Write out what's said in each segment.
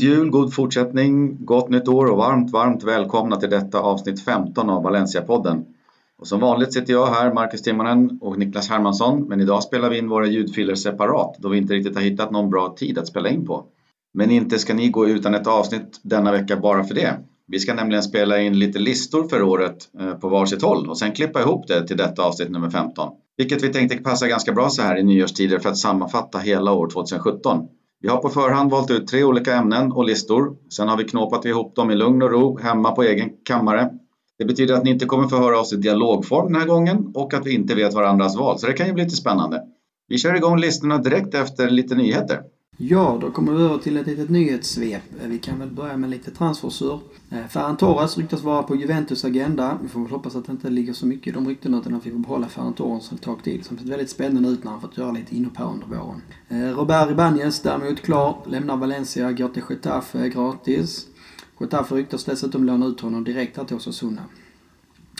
God jul, god fortsättning, gott nytt år och varmt, varmt välkomna till detta avsnitt 15 av Valencia-podden. Och som vanligt sitter jag här, Marcus Timonen och Niklas Hermansson, men idag spelar vi in våra ljudfiler separat då vi inte riktigt har hittat någon bra tid att spela in på. Men inte ska ni gå utan ett avsnitt denna vecka bara för det. Vi ska nämligen spela in lite listor för året eh, på varsitt håll och sen klippa ihop det till detta avsnitt nummer 15. Vilket vi tänkte passa ganska bra så här i nyårstider för att sammanfatta hela år 2017. Vi har på förhand valt ut tre olika ämnen och listor. Sen har vi knåpat ihop dem i lugn och ro hemma på egen kammare. Det betyder att ni inte kommer få höra oss i dialogform den här gången och att vi inte vet varandras val, så det kan ju bli lite spännande. Vi kör igång listorna direkt efter lite nyheter. Ja, då kommer vi över till ett litet nyhetssvep. Vi kan väl börja med lite transfersur. Eh, Ferran Torres ryktas vara på Juventus agenda. Vi får väl hoppas att det inte ligger så mycket i de ryktena utan att vi får behålla Ferran Torres ett tag till. Som sett väldigt spännande ut när han fått göra lite inhopp här under våren. Eh, Robert Ibanez däremot klar. Lämnar Valencia, går till Getafe gratis. Getafe ryktas dessutom låna ut honom direkt här till Osasuna.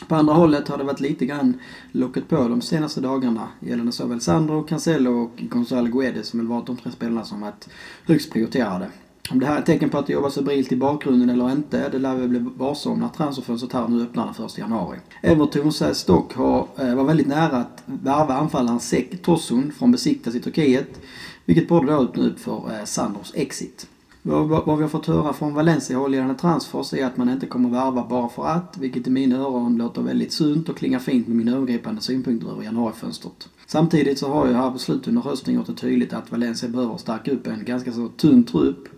På andra hållet har det varit lite grann locket på de senaste dagarna gällande såväl Sandro, Cancelo och Gonzalo Guedes som väl varit de tre spelarna som varit högst prioriterade. Om det här är ett tecken på att det jobbas febrilt i bakgrunden eller inte, det lär vi bli varse om när transferfönstret här nu öppnar den 1 januari. Everton stock dock ha, var väldigt nära att värva anfallaren Sek Tosun från Besiktas i Turkiet, vilket borde då öppna upp för eh, Sandros exit. Vad vi har fått höra från Valencia-håll gällande transfers är att man inte kommer värva bara för att, vilket i mina öron låter väldigt sunt och klingar fint med mina övergripande synpunkter över januarifönstret. Samtidigt så har ju här på slutet under hösten gjort det tydligt att Valencia behöver stärka upp en ganska så tunn trupp.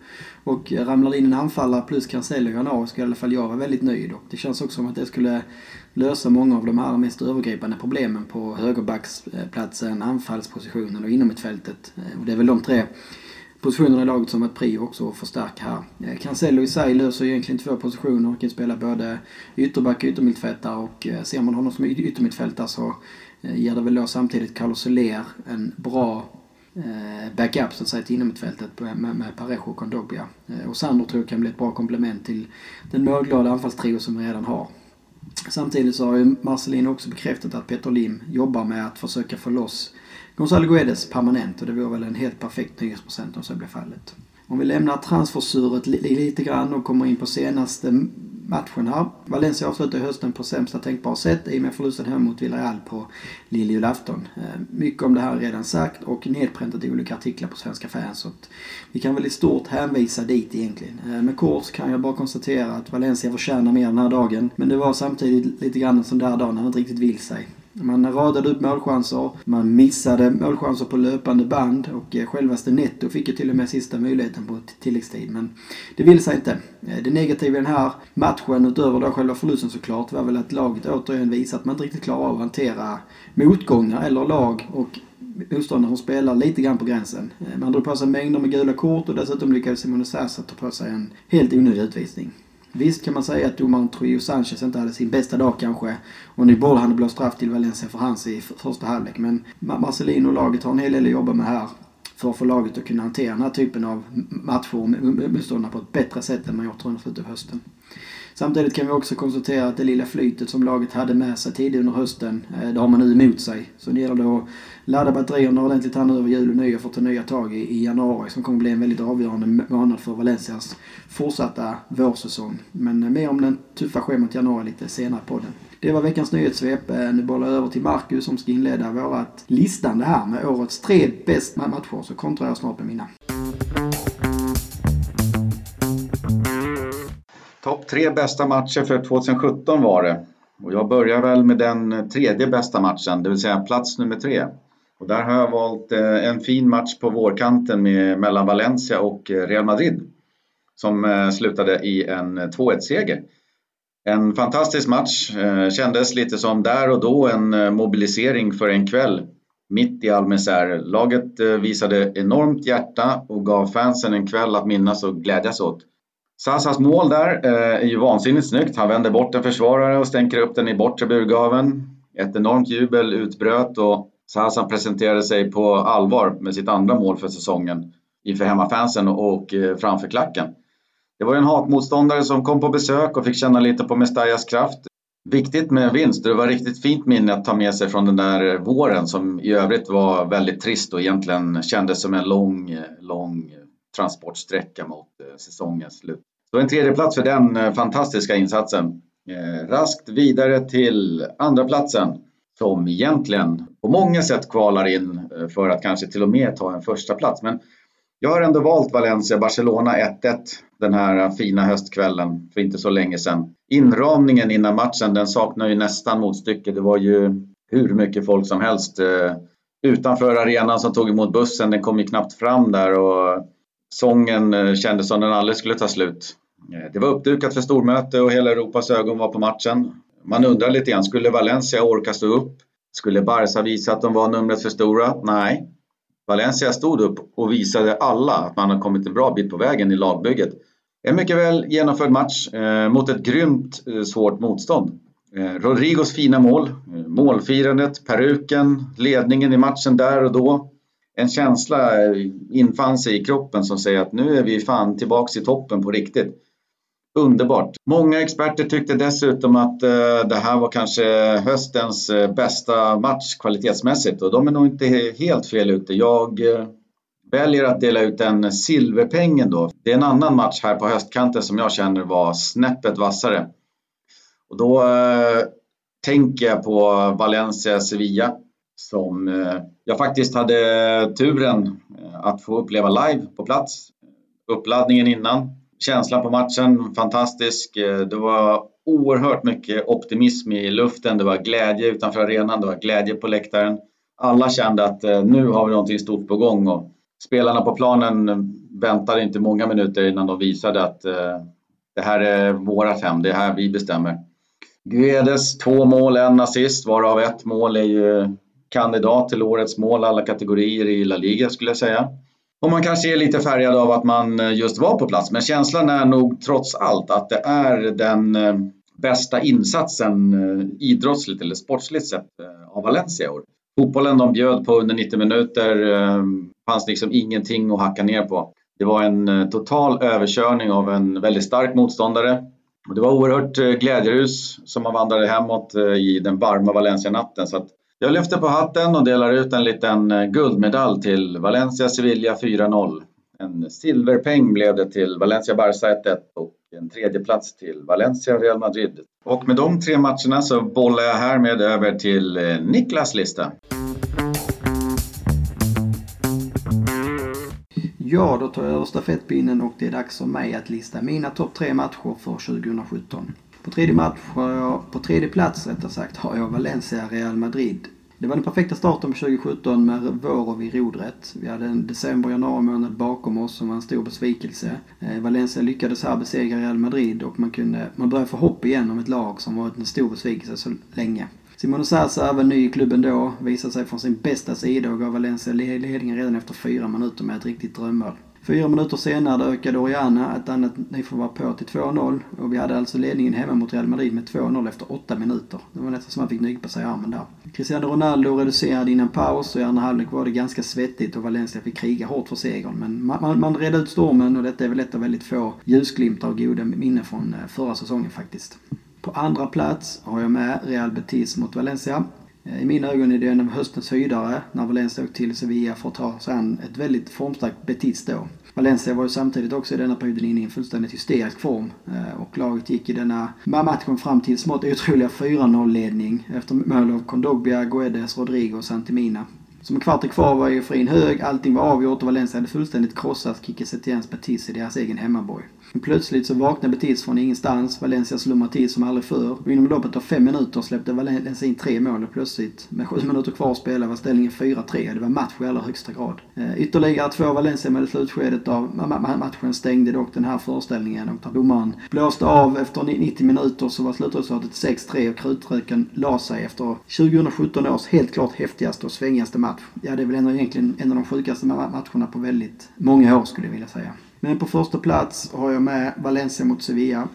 Och ramlar in en anfallare plus Cancelo i januari skulle i alla fall jag vara väldigt nöjd. Och det känns också som att det skulle lösa många av de här mest övergripande problemen på högerbacksplatsen, anfallspositionen och inom ett fältet. Och det är väl de tre positionerna i laget som ett prio också att förstärka här. Eh, Cancelo i sig löser egentligen två positioner och kan spela både ytterback och yttermittfältare och eh, ser man honom som yttermittfältare så eh, ger det väl då samtidigt Carlos Soler en bra backup så att säga till innermittfältet med, med Parejo och Kondogbia. Och Sandro tror jag kan bli ett bra komplement till den målglada anfallstrio som vi redan har. Samtidigt så har ju Marcelin också bekräftat att Peter Lim jobbar med att försöka få loss Gonzalo Guedes permanent och det vore väl en helt perfekt nyhetspresent om så blir fallet. Om vi lämnar transfersuret lite grann och kommer in på senaste matchen här. Valencia avslutar hösten på sämsta tänkbara sätt i och med förlusten hemma mot Villarreal på lilljulafton. Eh, mycket om det här är redan sagt och nedpräntat i olika artiklar på Svenska fans. Så vi kan väl i stort hänvisa dit egentligen. Eh, med kort kan jag bara konstatera att Valencia förtjänar mer den här dagen. Men det var samtidigt lite grann en sån där dag när han inte riktigt vill sig. Man radade upp målchanser, man missade målchanser på löpande band och eh, självaste Netto fick ju till och med sista möjligheten på tilläggstid. Men det vill sig inte. Eh, det negativa i den här matchen, utöver då själva förlusten såklart, var väl att laget återigen visade att man inte riktigt klarar av att hantera motgångar eller lag och motståndare som spelar lite grann på gränsen. Eh, man drog på sig mängder med gula kort och dessutom lyckades Simone Sassa ta på sig en helt onödig utvisning. Visst kan man säga att domaren Trujillo Sanchez inte hade sin bästa dag kanske. Och nu borde han blåst straff till Valencia för hans i första halvlek. Men Marcelino och laget har en hel del att jobba med här. För att få laget att kunna hantera den här typen av matcher och motståndare på ett bättre sätt än man gjort under slutet av hösten. Samtidigt kan vi också konstatera att det lilla flytet som laget hade med sig tidigare under hösten, eh, det har man nu emot sig. Så det gäller då att ladda batterierna ordentligt här nu över jul och nyår för att ta nya tag i, i januari som kommer bli en väldigt avgörande månad för Valencias fortsatta vårsäsong. Men eh, mer om den tuffa schemat i januari lite senare på den. Det var veckans nyhetssvep. Eh, nu bollar jag över till Marcus som ska inleda vårat listande här med årets tre bästa matcher. Så kontrar jag snart med mina. Topp tre bästa matcher för 2017 var det. Och jag börjar väl med den eh, tredje bästa matchen, det vill säga plats nummer tre. Och där har jag valt eh, en fin match på vårkanten med, mellan Valencia och eh, Real Madrid. Som slutade i en 2-1-seger. En fantastisk match. Kändes lite som där och då en mobilisering för en kväll. Mitt i all misär. Laget visade enormt hjärta och gav fansen en kväll att minnas och glädjas åt. Sasas mål där eh, är ju vansinnigt snyggt. Han vänder bort en försvarare och stänker upp den i bortre burgaven. Ett enormt jubel utbröt och Sassan presenterade sig på allvar med sitt andra mål för säsongen inför hemmafansen och eh, framför klacken. Det var en hatmotståndare som kom på besök och fick känna lite på Mestallas kraft. Viktigt med vinst. Det var riktigt fint minne att ta med sig från den där våren som i övrigt var väldigt trist och egentligen kändes som en lång, lång transportsträcka mot eh, säsongens slut. Så en tredje plats för den eh, fantastiska insatsen. Eh, raskt vidare till andra platsen som egentligen på många sätt kvalar in eh, för att kanske till och med ta en första plats. Men jag har ändå valt Valencia-Barcelona 1-1 den här fina höstkvällen för inte så länge sedan. Inramningen innan matchen den saknar ju nästan motstycke. Det var ju hur mycket folk som helst utanför arenan som tog emot bussen. Den kom ju knappt fram där och sången kändes som den aldrig skulle ta slut. Eh, det var uppdukat för stormöte och hela Europas ögon var på matchen. Man undrar lite grann, skulle Valencia orka stå upp? Skulle Barca visa att de var numret för stora? Nej, Valencia stod upp och visade alla att man har kommit en bra bit på vägen i lagbygget. En mycket väl genomförd match eh, mot ett grymt eh, svårt motstånd. Eh, Rodrigos fina mål, eh, målfirandet, peruken, ledningen i matchen där och då. En känsla eh, infann sig i kroppen som säger att nu är vi fan tillbaks i toppen på riktigt. Underbart! Många experter tyckte dessutom att eh, det här var kanske höstens eh, bästa match kvalitetsmässigt och de är nog inte helt fel ute. Jag eh, väljer att dela ut en silverpengen då. Det är en annan match här på höstkanten som jag känner var snäppet vassare. Och då eh, tänker jag på Valencia-Sevilla som eh, jag faktiskt hade turen eh, att få uppleva live på plats. Uppladdningen innan Känslan på matchen fantastisk. Eh, det var oerhört mycket optimism i luften. Det var glädje utanför arenan, det var glädje på läktaren. Alla kände att eh, nu har vi någonting stort på gång och spelarna på planen väntade inte många minuter innan de visade att eh, det här är vårat hem, det är här vi bestämmer. Guedes två mål, en assist, varav ett mål är ju kandidat till årets mål alla kategorier i La Liga skulle jag säga. Och man kanske är lite färgad av att man eh, just var på plats. Men känslan är nog trots allt att det är den eh, bästa insatsen eh, idrottsligt eller sportsligt sett av Valencia i år. Fotbollen de bjöd på under 90 minuter fanns liksom ingenting att hacka ner på. Det var en total överkörning av en väldigt stark motståndare. Och det var oerhört glädjerus som man vandrade hemåt i den varma Valencia-natten. Så jag lyfter på hatten och delar ut en liten eh, guldmedalj till Valencia Sevilla 4-0. En silverpeng blev det till Valencia Barca 1-1 och en tredje plats till Valencia Real Madrid. Och med de tre matcherna så bollar jag härmed över till eh, Niklas lista. Ja, då tar jag över stafettpinnen och det är dags för mig att lista mina topp tre matcher för 2017. På tredje, match har jag, på tredje plats rättare sagt har jag Valencia Real Madrid. Det var den perfekta starten på 2017 med Vorov i rodret. Vi hade en december januari månad bakom oss som var en stor besvikelse. Eh, Valencia lyckades här besegra Real Madrid och man, kunde, man började få hopp igen om ett lag som varit en stor besvikelse så länge. Simone Sasa, även ny i klubben då, visade sig från sin bästa sida och gav Valencia ledningen redan efter fyra minuter med ett riktigt drömmål. Fyra minuter senare ökade Oriana ett annat var på till 2-0 och vi hade alltså ledningen hemma mot Real Madrid med 2-0 efter 8 minuter. Det var nästan som man fick nypa sig i armen där. Cristiano Ronaldo reducerade innan paus och i andra halvlek var det ganska svettigt och Valencia fick kriga hårt för segern. Men man, man, man redde ut stormen och detta är väl ett av väldigt få ljusglimtar och goda minnen från eh, förra säsongen faktiskt. På andra plats har jag med Real Betis mot Valencia. Eh, I mina ögon är det en av höstens höjdare när Valencia åkte till Sevilla för att ta sig an ett väldigt formstarkt Betis då. Valencia var ju samtidigt också i denna perioden inne i en fullständigt hysterisk form. Eh, och laget gick i denna matchen fram till smått otroliga 4-0 ledning efter mål av Kondogbia, Guedes, Rodrigo och Santimina. Som en kvart kvar var euforin hög, allting var avgjort och Valencia hade fullständigt krossat Kike Setiens Betis i deras egen hemmaborg. Men plötsligt så vaknade Betis från ingenstans. Valencia slumrade till som aldrig förr. Och inom loppet av fem minuter släppte Valencia in tre mål och plötsligt med sju minuter kvar att spela var ställningen 4-3. Det var match i allra högsta grad. Eh, ytterligare två Valencia med slutskedet av matchen stängde dock den här föreställningen och domaren blåste av efter 90 minuter så var slutresultatet 6-3 och krutröken la sig efter 2017 års helt klart häftigaste och svängigaste match. Ja, det är väl ändå egentligen en av de sjukaste matcherna på väldigt många år skulle jag vilja säga. Men på första plats har jag med Valencia mot Sevilla.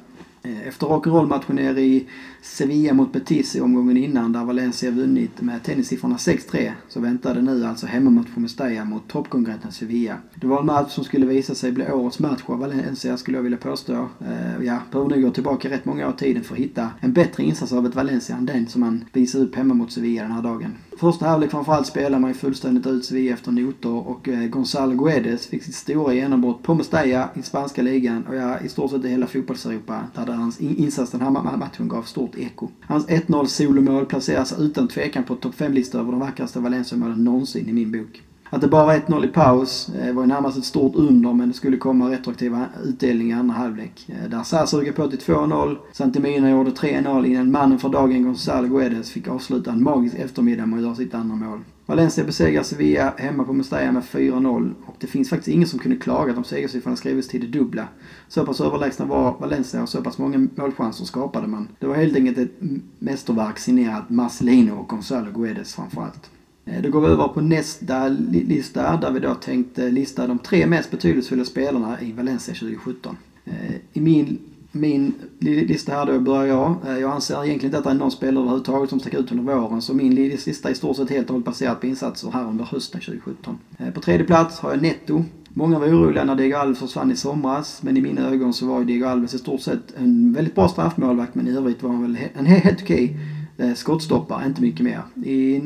Eh, efter rock'n'roll-matchen nere i Sevilla mot Betis i omgången innan där Valencia vunnit med tennissiffrorna 6-3 så väntade nu alltså hemmamatch på Mestalla mot toppkonkurrenten Sevilla. Det var en match som skulle visa sig bli årets match av Valencia skulle jag vilja påstå. Eh, ja, behöver nog gå tillbaka rätt många år i tiden för att hitta en bättre insats av ett Valencia än den som man visade upp hemma mot Sevilla den här dagen. Första halvlek framförallt spelade man ju fullständigt ut Sevilla efter noter och eh, Gonzalo Guedes fick sitt stora genombrott på Mestalla i spanska ligan och ja, i stort sett i hela fotbollseuropa där hans insats den här matchen gav stort eko. Hans 1-0 solomål placeras utan tvekan på topp 5-lista över de vackraste Valencia-målen någonsin i min bok. Att det bara var 1-0 i paus eh, var ju närmast ett stort under men det skulle komma retroaktiva utdelningar i andra halvlek. Eh, där Sars ryckte på till 2-0. Santimina gjorde 3-0 innan mannen för dagen Gonzalo Guedes fick avsluta en magisk eftermiddag med att göra sitt andra mål. Valencia besegrar Sevilla hemma på Mestalla med 4-0 och det finns faktiskt ingen som kunde klaga att de segersiffrorna skrivits till det dubbla. Så pass överlägsna var Valencia och så pass många målchanser skapade man. Det var helt enkelt ett mästerverk signerat Marcelino och Gonzalo Guedes framförallt. Eh, då går vi över på nästa lista där vi då tänkte lista de tre mest betydelsefulla spelarna i Valencia 2017. Eh, I min, min lista här då börjar jag. Eh, jag anser egentligen inte att det är någon spelare överhuvudtaget som stack ut under våren så min lista är i stort sett helt och hållet baserad på insatser här under hösten 2017. Eh, på tredje plats har jag Netto. Många var oroliga när Diego Alves försvann i somras men i mina ögon så var Diego Alves i stort sett en väldigt bra straffmålvakt men i övrigt var han väl en helt okej eh, skottstoppare, inte mycket mer. I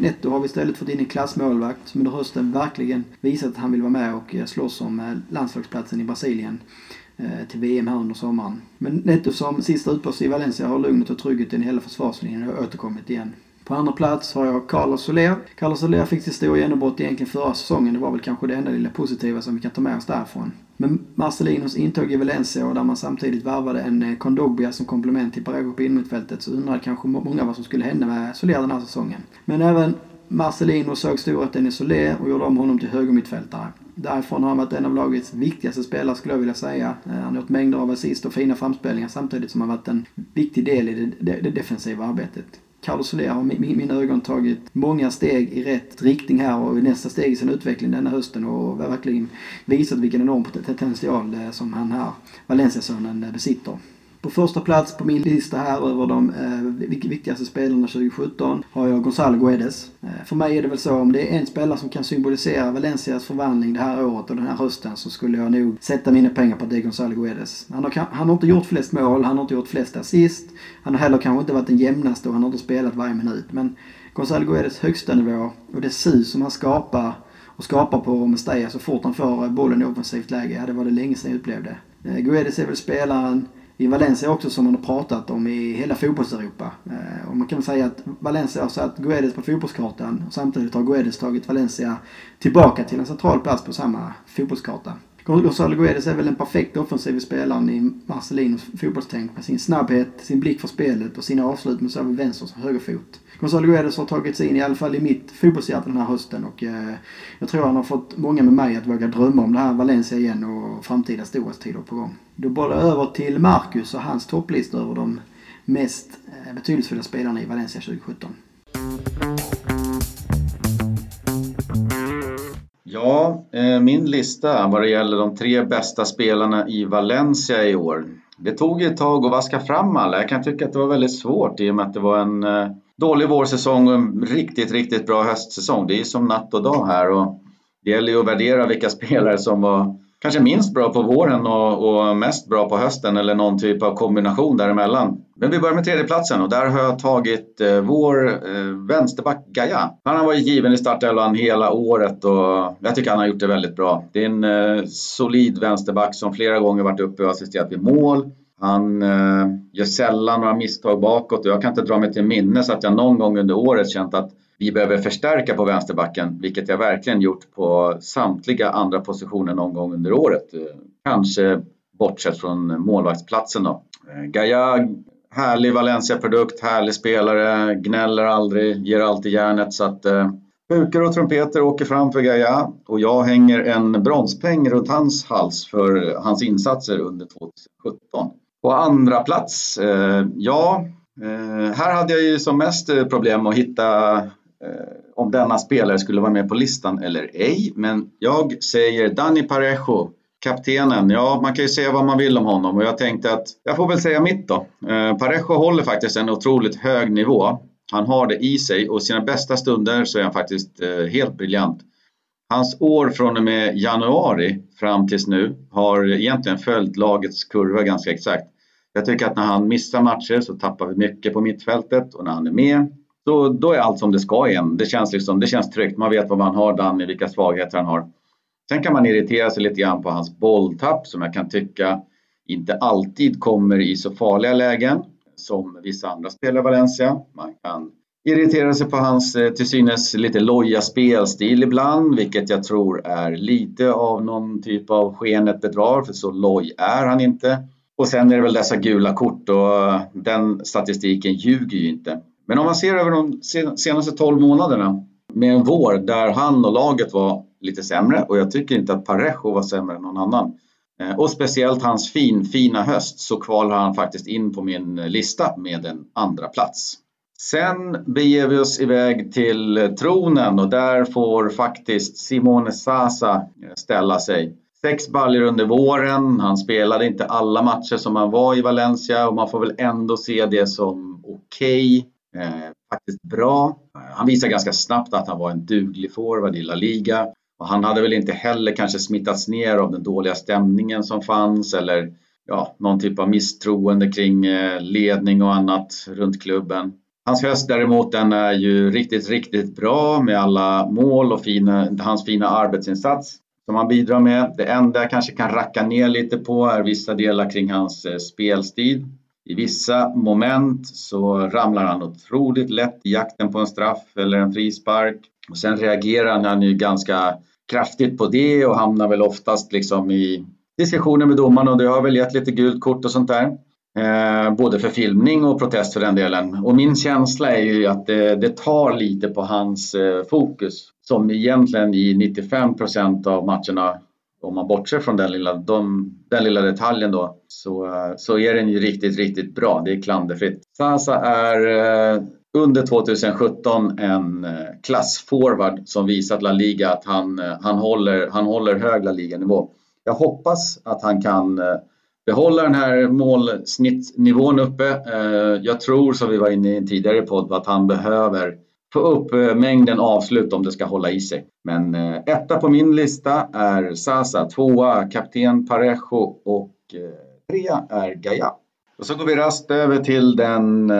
Netto har vi istället fått in en klassmålvakt som under hösten verkligen visat att han vill vara med och slåss om landslagsplatsen i Brasilien Eh, till VM här under sommaren. Men Netto som sista utpost i Valencia har lugnet och tryggheten i hela försvarslinjen och återkommit igen. På andra plats har jag Carlos Soler. Carlos Soler fick sitt stora genombrott egentligen förra säsongen. Det var väl kanske det enda lilla positiva som vi kan ta med oss därifrån. Men Marcelinos intåg i Valencia och där man samtidigt värvade en eh, Kondogbia som komplement till Parejo på innermittfältet så undrade kanske många vad som skulle hända med Soler den här säsongen. Men även Marcelino såg storheten i Solé och gjorde om honom till högermittfältare. Därifrån har han varit en av lagets viktigaste spelare skulle jag vilja säga. Eh, han har gjort mängder av assist och fina framspelningar samtidigt som han varit en viktig del i det, det defensiva arbetet. Carlos Soler har i mina ögon tagit många steg i rätt riktning här och i nästa steg i sin utveckling denna hösten och verkligen visat vilken enorm potential eh, som han här, Valencia-sonen, eh, besitter. På första plats på min lista här över de eh, viktigaste spelarna 2017 har jag Gonzalo Guedes. Eh, för mig är det väl så om det är en spelare som kan symbolisera Valencias förvandling det här året och den här hösten så skulle jag nog sätta mina pengar på att det är Gonzalo Guedes. Han har, han har inte gjort flest mål, han har inte gjort flest assist. Han har heller kanske inte varit den jämnaste och han har inte spelat varje minut. Men Gonzalo Guedes högsta nivå och det sus som han skapar och skapar på Mestalla så fort han får bollen i offensivt läge, ja det var det länge sedan jag upplevde. Eh, Guedes är väl spelaren i Valencia också som man har pratat om i hela fotbollseuropa. Eh, och man kan säga att Valencia har satt Guedes på fotbollskartan och samtidigt har Guedes tagit Valencia tillbaka till en central plats på samma fotbollskarta. Gonzalo Guedes är väl den perfekta offensiva spelaren i Marcelinos fotbollstänk med sin snabbhet, sin blick för spelet och sina avslut med såväl vänster som högerfot. Gonzalo Guedes har tagit sig in i alla fall i mitt fotbollshjärta den här hösten och eh, jag tror han har fått många med mig att våga drömma om det här Valencia igen och framtida storhetstider på gång. Då bollar jag över till Marcus och hans topplista över de mest eh, betydelsefulla spelarna i Valencia 2017. Min lista vad det gäller de tre bästa spelarna i Valencia i år. Det tog ett tag att vaska fram alla. Jag kan tycka att det var väldigt svårt i och med att det var en eh, dålig vårsäsong och en riktigt, riktigt bra höstsäsong. Det är som natt och dag här och det gäller ju att värdera vilka spelare som var kanske minst bra på våren och, och, mest bra på hösten eller någon typ av kombination däremellan. Men vi börjar med tredjeplatsen och där har jag tagit eh, vår eh, vänsterback Gaia. Han har varit given i startelvan hela året och jag tycker han har gjort det väldigt bra. Det är en eh, solid vänsterback som flera gånger varit uppe och assisterat vid mål. Han eh, gör sällan några misstag bakåt och jag kan inte dra mig till minnes att jag någon gång under året känt att vi behöver förstärka på vänsterbacken, vilket jag verkligen gjort på samtliga andra positioner någon gång under året. Eh, kanske bortsett från målvaktsplatsen då. Eh, Gaia, härlig Valencia-produkt, härlig spelare, gnäller aldrig, ger alltid järnet så att eh, Bukar och trumpeter åker fram för Gaia och jag hänger en bronspeng runt hans hals för hans insatser under 2017. På andra plats, eh, ja, eh, här hade jag ju som mest eh, problem att hitta Eh, om denna spelare skulle vara med på listan eller ej. Men jag säger Dani Parejo, kaptenen, ja man kan ju säga vad man vill om honom och jag tänkte att jag får väl säga mitt då. Eh, Parejo håller faktiskt en otroligt hög nivå. Han har det i sig och sina bästa stunder så är han faktiskt eh, helt briljant. Hans år från och med januari fram tills nu har egentligen följt lagets kurva ganska exakt. Jag tycker att när han missar matcher så tappar vi mycket på mittfältet och när han är med så då är allt som det ska igen. Det känns, liksom, det känns tryggt. Man vet vad man har Danny, vilka svagheter han har. Sen kan man irritera sig lite grann på hans bolltapp som jag kan tycka inte alltid kommer i så farliga lägen som vissa andra spelare i Valencia. Man kan irritera sig på hans eh, till synes lite loja spelstil ibland, vilket jag tror är lite av någon typ av skenet bedrar, för så loj är han inte. Och sen är det väl dessa gula kort och eh, den statistiken ljuger ju inte. Men om man ser över de senaste 12 månaderna med en vår där han och laget var lite sämre och jag tycker inte att Parejo var sämre än någon annan. Eh, och speciellt hans fin, fina höst så kvalar han faktiskt in på min lista med en andra plats. Sen beger vi oss iväg till tronen och där får faktiskt Simone Sasa eh, ställa sig. Sex baljor under våren. Han spelade inte alla matcher som han var i Valencia och man får väl ändå se det som okej. Okay. Eh, faktiskt bra. Han visade ganska snabbt att han var en duglig forward i La Liga. Och han hade väl inte heller kanske smittats ner av den dåliga stämningen som fanns eller ja, någon typ av misstroende kring eh, ledning och annat runt klubben. Hans höst däremot den är ju riktigt, riktigt bra med alla mål och fina, hans fina arbetsinsats som han bidrar med. Det enda jag kanske kan racka ner lite på är vissa delar kring hans eh, spelstil. I vissa moment så ramlar han otroligt lätt i jakten på en straff eller en frispark. Och sen reagerar han ju ganska kraftigt på det och hamnar väl oftast liksom i diskussioner med domaren och det har väl gett lite gult kort och sånt där. Eh, både för filmning och protest för den delen. Och min känsla är ju att det, det tar lite på hans eh, fokus. Som egentligen i 95 procent av matcherna, om man bortser från den lilla, de, den lilla detaljen då, så, så är den ju riktigt, riktigt bra. Det är klanderfritt. Sasa är eh, under 2017 en eh, klassforward som visat La Liga att han, eh, han, håller, han håller hög La Liga-nivå. Jag hoppas att han kan eh, behålla den här målsnittnivån uppe. Jag tror, som vi var inne i en tidigare podd, att han behöver få upp eh, mängden avslut om det ska hålla i sig. Men eh, etta på min lista är Sasa, tvåa kapten Parejo och eh, trea är Gaia. Och så går vi rast över till den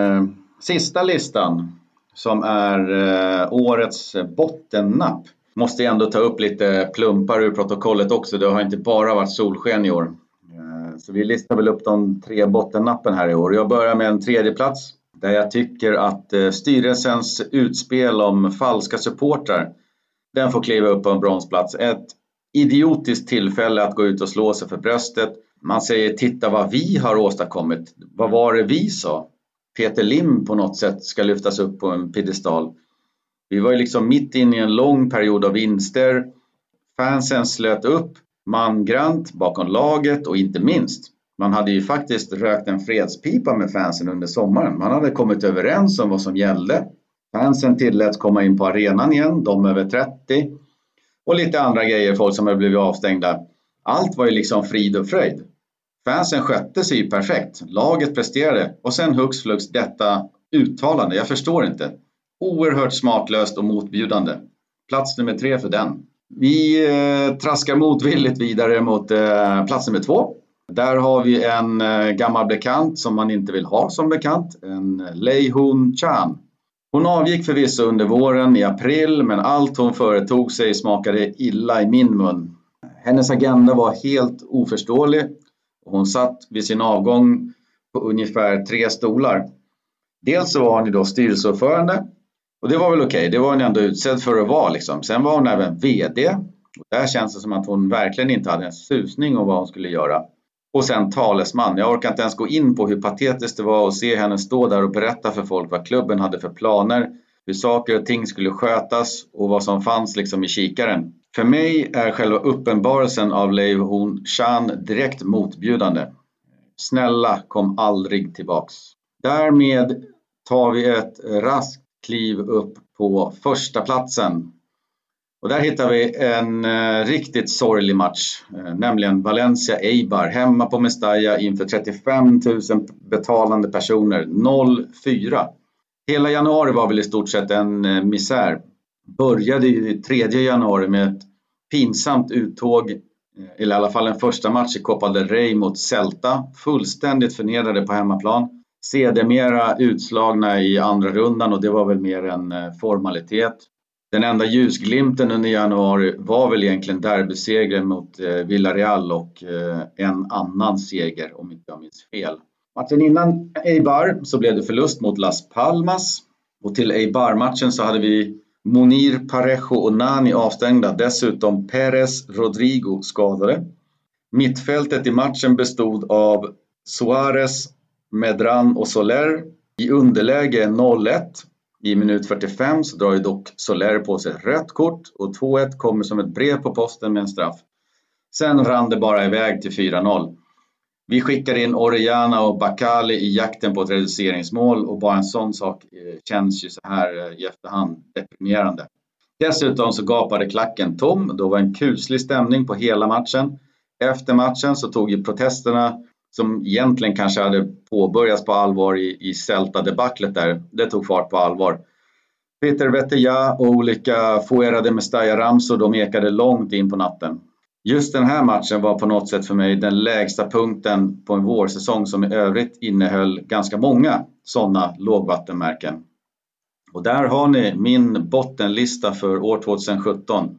sista listan som är årets bottennapp. Måste ändå ta upp lite plumpar ur protokollet också. Det har inte bara varit solsken i år. Så vi listar väl upp de tre bottennappen här i år. Jag börjar med en tredje plats där jag tycker att eh, styrelsens utspel om falska supportrar den får kliva upp på en bronsplats. Ett idiotiskt tillfälle att gå ut och slå sig för bröstet. Man säger titta vad vi har åstadkommit. Vad var det vi sa? Peter Lim på något sätt ska lyftas upp på en piedestal. Vi var ju liksom mitt inne i en lång period av vinster. Fansen slöt upp mangrant bakom laget och inte minst, man hade ju faktiskt rökt en fredspipa med fansen under sommaren. Man hade kommit överens om vad som gällde. Fansen tilläts komma in på arenan igen, de över 30. Och lite andra grejer, folk som hade blivit avstängda. Allt var ju liksom frid och fröjd. Fansen skötte sig ju perfekt. Laget presterade och sen hux flux detta uttalande. Jag förstår inte. Oerhört smaklöst och motbjudande. Plats nummer tre för den. Vi eh, traskar motvilligt vidare mot eh, plats nummer två. Där har vi en eh, gammal bekant som man inte vill ha som bekant, en Lei Hun Chan. Hon avgick förvisso under våren i april, men allt hon företog sig smakade illa i min mun. Hennes agenda var helt oförståelig och hon satt vid sin avgång på ungefär tre stolar. Dels så var hon ju då styrelseordförande och det var väl okej, okay. det var hon ändå utsedd för att vara liksom. Sen var hon även VD. Och där känns det som att hon verkligen inte hade en susning om vad hon skulle göra. Och sen talesman. Jag orkar inte ens gå in på hur patetiskt det var att se henne stå där och berätta för folk vad klubben hade för planer, hur saker och ting skulle skötas och vad som fanns liksom i kikaren. För mig är själva uppenbarelsen av Lei Hon Chan direkt motbjudande. Snälla, kom aldrig tillbaks. Därmed tar vi ett raskt kliv upp på första platsen. Och där hittar vi en eh, riktigt sorglig match, eh, nämligen Valencia-Eibar hemma på Mestalla inför 35 000 betalande personer, 0-4. Hela januari var väl i stort sett en eh, misär. Började ju 3 januari med ett pinsamt uttåg, eh, eller i alla fall en första match i Copa del Rey mot Celta, fullständigt förnedrade på hemmaplan. Sedermera utslagna i andra rundan och det var väl mer en eh, formalitet. Den enda ljusglimten under januari var väl egentligen derbysegern mot eh, Villarreal och eh, en annan seger om inte jag minns fel. Matchen innan Eibar så blev det förlust mot Las Palmas. Och till Eibar-matchen så hade vi Monir, Parejo och Nani avstängda. Dessutom Perez, Rodrigo skadade. Mittfältet i matchen bestod av Suarez, Medran och Soler. I underläge 0-1. I minut 45 så drar ju dock Soler på sig rött kort och 2-1 kommer som ett brev på posten med en straff. Sen rann det bara iväg till 4-0. Vi skickar in Orellana och Bakali i jakten på ett reduceringsmål och bara en sån sak eh, känns ju så här eh, i efterhand deprimerande. Dessutom så gapade klacken tom. Då var en kuslig stämning på hela matchen. Efter matchen så tog ju protesterna som egentligen kanske hade påbörjats på allvar i, i Celta-debaclet där, det tog fart på allvar. Peter Vetteja och olika Fuera de Mestalla-ramsor de ekade långt in på natten. Just den här matchen var på något sätt för mig den lägsta punkten på en vårsäsong som i övrigt innehöll ganska många sådana lågvattenmärken. Och där har ni min bottenlista för år 2017.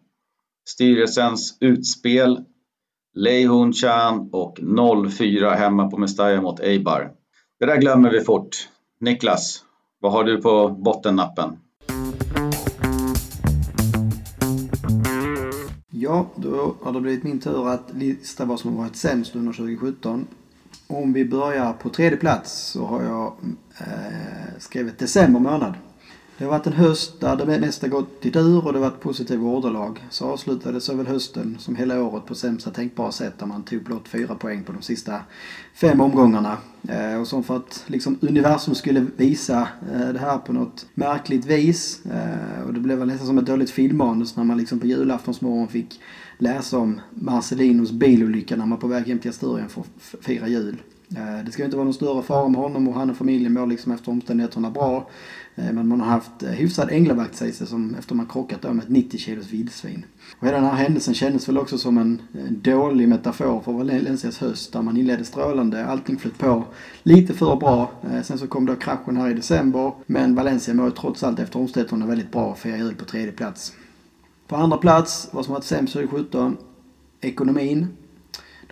Styrelsens utspel, Lei Chan och 0-4 hemma på Mestalla mot Eibar. Det där glömmer vi fort. Niklas, vad har du på bottennappen? Ja, då har det blivit min tur att lista vad som har varit sämst under 2017. Om vi börjar på tredje plats så har jag eh, skrivit december månad. Det har varit en höst där det mesta gått i dur och det har varit positiva orderlag. Så avslutades såväl hösten som hela året på sämsta tänkbara sätt där man tog blott fyra poäng på de sista fem omgångarna. Eh, och som för att liksom universum skulle visa eh, det här på något märkligt vis. Eh, och det blev väl nästan som ett dåligt filmmanus när man liksom på julaftonsmorgon fick läsa om Marcelinos bilolycka när man var på väg hem till Asturien för att fira jul. Det ska inte vara någon större fara med honom och han och familjen mår liksom efter omständigheterna bra. Eh, men man har haft eh, hyfsad änglavakt sägs det som efter man krockat då med ett 90 kilos vildsvin. Och hela den här händelsen kändes väl också som en, dålig metafor för Valencias höst där man inledde strålande, allting flöt på lite för bra. Eh, sen så kom då kraschen här i december men Valencia mår trots allt efter omständigheterna väldigt bra och firar jul på tredje plats. På andra plats, vad som varit sämst 2017, ekonomin.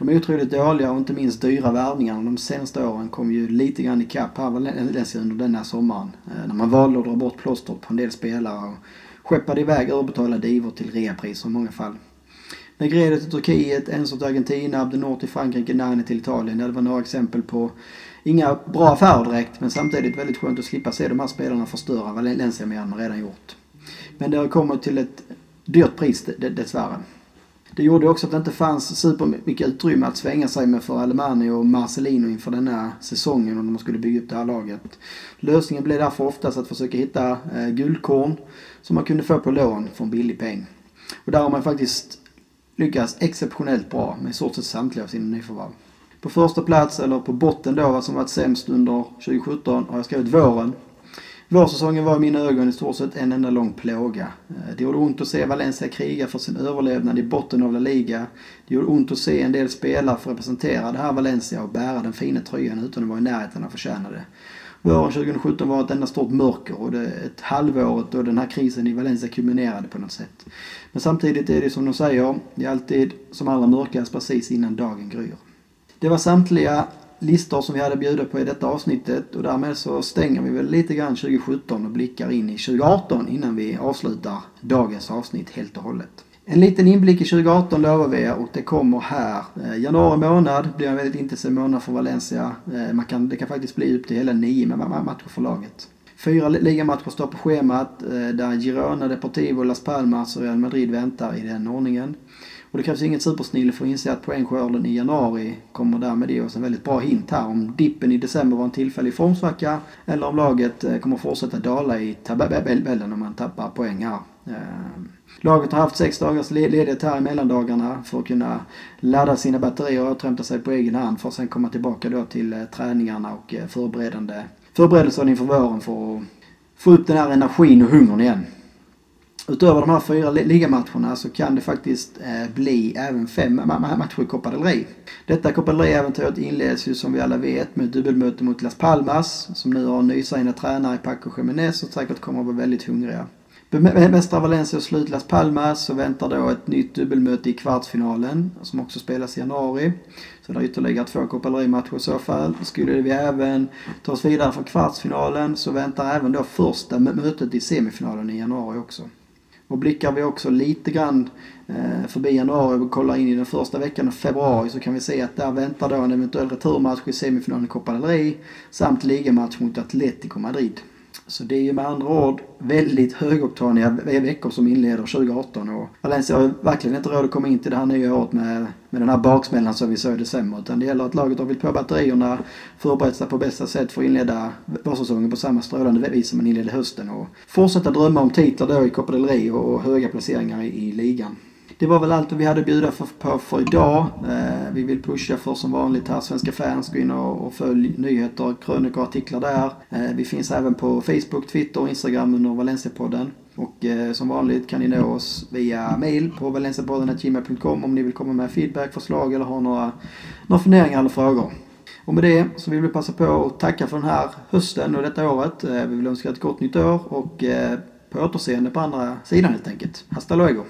De är otroligt dåliga och inte minst dyra värvningarna de senaste åren kom ju lite grann ikapp här Valencia under den här sommaren. Eh, när man valde att dra bort plåstret på en del spelare och skeppade iväg överbetalade divor till reapriser i många fall. Negredo till Turkiet, Enzo till Argentina, Abdenor till Frankrike, Nani till Italien. Det var några exempel på inga bra affärer direkt men samtidigt väldigt skönt att slippa se de här spelarna förstöra Valencia mer än man redan gjort. Men det har kommit till ett dyrt pris dessvärre. Det gjorde också att det inte fanns supermycket utrymme att svänga sig med för Alemani och Marcelino inför den här säsongen om de skulle bygga upp det här laget. Lösningen blev därför oftast att försöka hitta eh, guldkorn som man kunde få på lån för en billig peng. Och där har man faktiskt lyckats exceptionellt bra med i stort sett samtliga av sina nyförvärv. På första plats, eller på botten då, vad som varit sämst under 2017 har jag skrivit våren. Vårsäsongen var i mina ögon i stort sett en enda lång plåga. Eh, det gjorde ont att se Valencia kriga för sin överlevnad i botten av La Liga. Det gjorde ont att se en del spelare få representera det här Valencia och bära den fina tröjan utan att vara i närheten av förtjänade. Våren 2017 var ett enda stort mörker och det ett halvår då den här krisen i Valencia kulminerade på något sätt. Men samtidigt är det som de säger, det är alltid som allra mörkast precis innan dagen gryr. Det var samtliga listor som vi hade bjuda på i detta avsnittet och därmed så stänger vi väl lite grann 2017 och blickar in i 2018 innan vi avslutar dagens avsnitt helt och hållet. En liten inblick i 2018 lovar vi er och det kommer här. Eh, januari månad blir en väldigt intensiv månad för Valencia. Eh, man kan, det kan faktiskt bli upp till hela nio matcher för laget. Fyra ligamatcher står på schemat eh, där Girona, Deportivo, Las Palmas och Real Madrid väntar i den ordningen. Och det krävs inget supersnille för att inse att poängskörden i januari kommer därmed ge oss en väldigt bra hint här om dippen i december var en tillfällig formsvacka eller om laget eh, kommer fortsätta dala i tabellen om man tappar poäng här. Eh, laget har haft sex dagars ledighet här i mellandagarna för att kunna ladda sina batterier och återhämta sig på egen hand för att sen komma tillbaka då till eh, träningarna och förberedande förberedelserna inför våren för att få upp den här energin och hungern igen. Utöver de här fyra ligamatcherna så kan det faktiskt eh, bli även fem matcher i Copa del Rey. Detta Copa del Rey-äventyret inleds ju som vi alla vet med dubbelmöte mot Las Palmas som nu har nysignade tränare i Paco Jiménez och säkert kommer att vara väldigt hungriga. Bemästrar Valencia och slut Las Palmas så väntar då ett nytt dubbelmöte i kvartsfinalen som också spelas i januari. Så det är ytterligare två Copa del Rey-matcher i så fall. Skulle vi även ta oss vidare från kvartsfinalen så väntar även då första mötet i semifinalen i januari också. Och blickar vi också lite grann eh, förbi januari och kollar in i den första veckan av februari så kan vi se att där väntar då en eventuell returmatch i semifinalen i Copa del Rey samt ligamatch mot Atletico Madrid. Så det är ju med andra ord väldigt högoktaniga veckor som inleder 2018 och Valencia har verkligen inte råd att komma in till det här nya året med, med den här baksmällan som vi såg i december. Utan det gäller att laget har vill på batterierna, förberett sig på bästa sätt för att inleda vårsäsongen på samma strålande vis som man inledde hösten och fortsätta drömma om titlar då i Copa del Rey och höga placeringar i, i ligan. Det var väl allt vi hade att bjuda för, på för idag. Eh, vi vill pusha för som vanligt här Svenska fans. Gå in och, och följ nyheter, krönikor och artiklar där. Eh, vi finns även på Facebook, Twitter och Instagram under Valencia-podden. Och eh, som vanligt kan ni nå oss via mail på valenciapodden.gmail.com om ni vill komma med feedback, förslag eller har några, några funderingar eller frågor. Och med det så vill vi passa på att tacka för den här hösten och detta året. Eh, vi vill önska ett gott nytt år och eh, på återseende på andra sidan helt enkelt. Hasta luego!